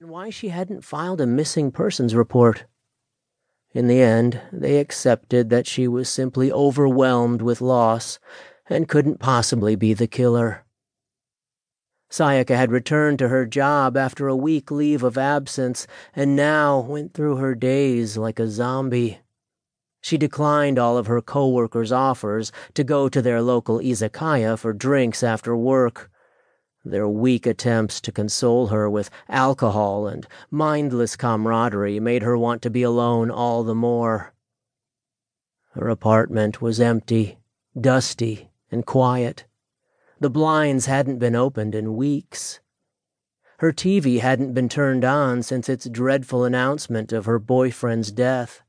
and why she hadn't filed a missing persons report. In the end, they accepted that she was simply overwhelmed with loss and couldn't possibly be the killer. Sayaka had returned to her job after a week leave of absence and now went through her days like a zombie. She declined all of her coworkers' offers to go to their local izakaya for drinks after work. Their weak attempts to console her with alcohol and mindless camaraderie made her want to be alone all the more. Her apartment was empty, dusty, and quiet. The blinds hadn't been opened in weeks. Her TV hadn't been turned on since its dreadful announcement of her boyfriend's death.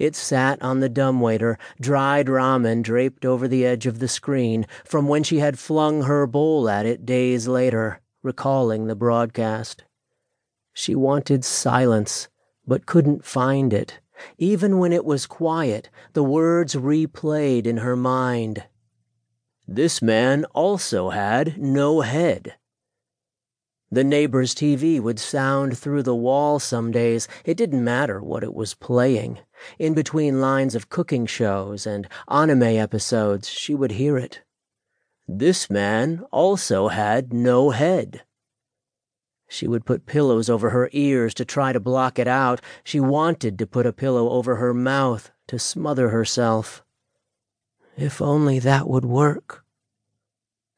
It sat on the dumbwaiter, dried ramen draped over the edge of the screen from when she had flung her bowl at it days later, recalling the broadcast. She wanted silence, but couldn't find it. Even when it was quiet, the words replayed in her mind. This man also had no head. The neighbor's TV would sound through the wall some days. It didn't matter what it was playing. In between lines of cooking shows and anime episodes, she would hear it. This man also had no head. She would put pillows over her ears to try to block it out. She wanted to put a pillow over her mouth to smother herself. If only that would work.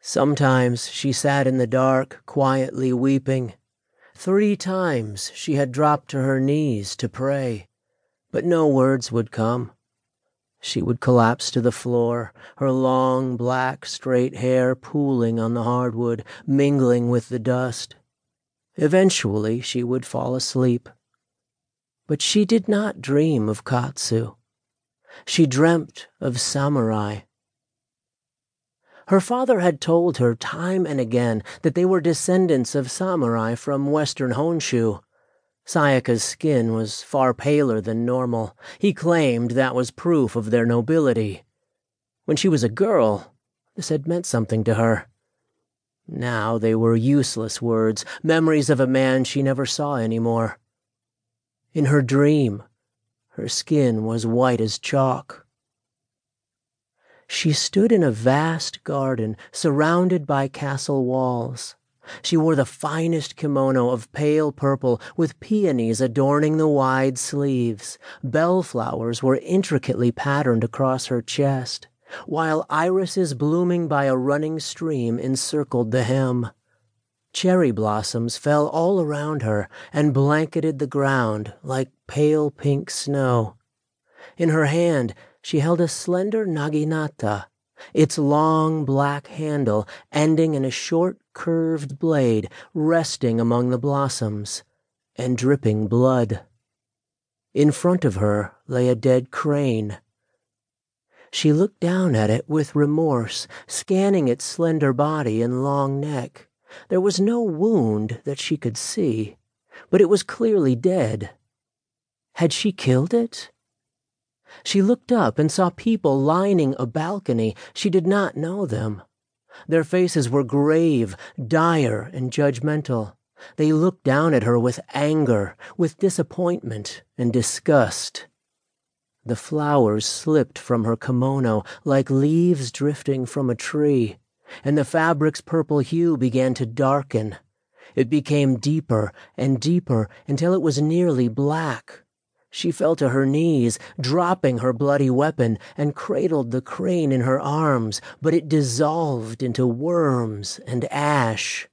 Sometimes she sat in the dark, quietly weeping. Three times she had dropped to her knees to pray, but no words would come. She would collapse to the floor, her long, black, straight hair pooling on the hardwood, mingling with the dust. Eventually she would fall asleep. But she did not dream of Katsu. She dreamt of samurai. Her father had told her time and again that they were descendants of samurai from western Honshu. Sayaka's skin was far paler than normal. He claimed that was proof of their nobility. When she was a girl, this had meant something to her. Now they were useless words, memories of a man she never saw anymore. In her dream, her skin was white as chalk. She stood in a vast garden surrounded by castle walls. She wore the finest kimono of pale purple with peonies adorning the wide sleeves. Bellflowers were intricately patterned across her chest, while irises blooming by a running stream encircled the hem. Cherry blossoms fell all around her and blanketed the ground like pale pink snow. In her hand, she held a slender naginata, its long black handle ending in a short curved blade resting among the blossoms and dripping blood. In front of her lay a dead crane. She looked down at it with remorse, scanning its slender body and long neck. There was no wound that she could see, but it was clearly dead. Had she killed it? She looked up and saw people lining a balcony. She did not know them. Their faces were grave, dire, and judgmental. They looked down at her with anger, with disappointment, and disgust. The flowers slipped from her kimono like leaves drifting from a tree, and the fabric's purple hue began to darken. It became deeper and deeper until it was nearly black. She fell to her knees, dropping her bloody weapon, and cradled the crane in her arms, but it dissolved into worms and ash.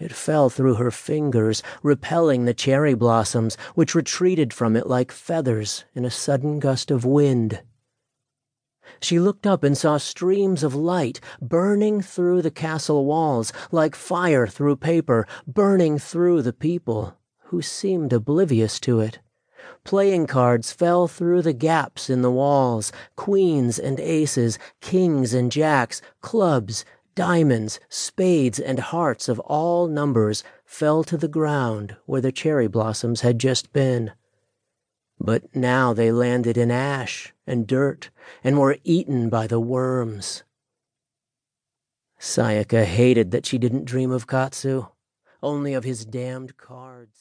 It fell through her fingers, repelling the cherry blossoms, which retreated from it like feathers in a sudden gust of wind. She looked up and saw streams of light burning through the castle walls like fire through paper, burning through the people, who seemed oblivious to it. Playing cards fell through the gaps in the walls, queens and aces, kings and jacks, clubs, diamonds, spades, and hearts of all numbers fell to the ground where the cherry blossoms had just been. But now they landed in ash and dirt and were eaten by the worms. Sayaka hated that she didn't dream of Katsu. only of his damned cards.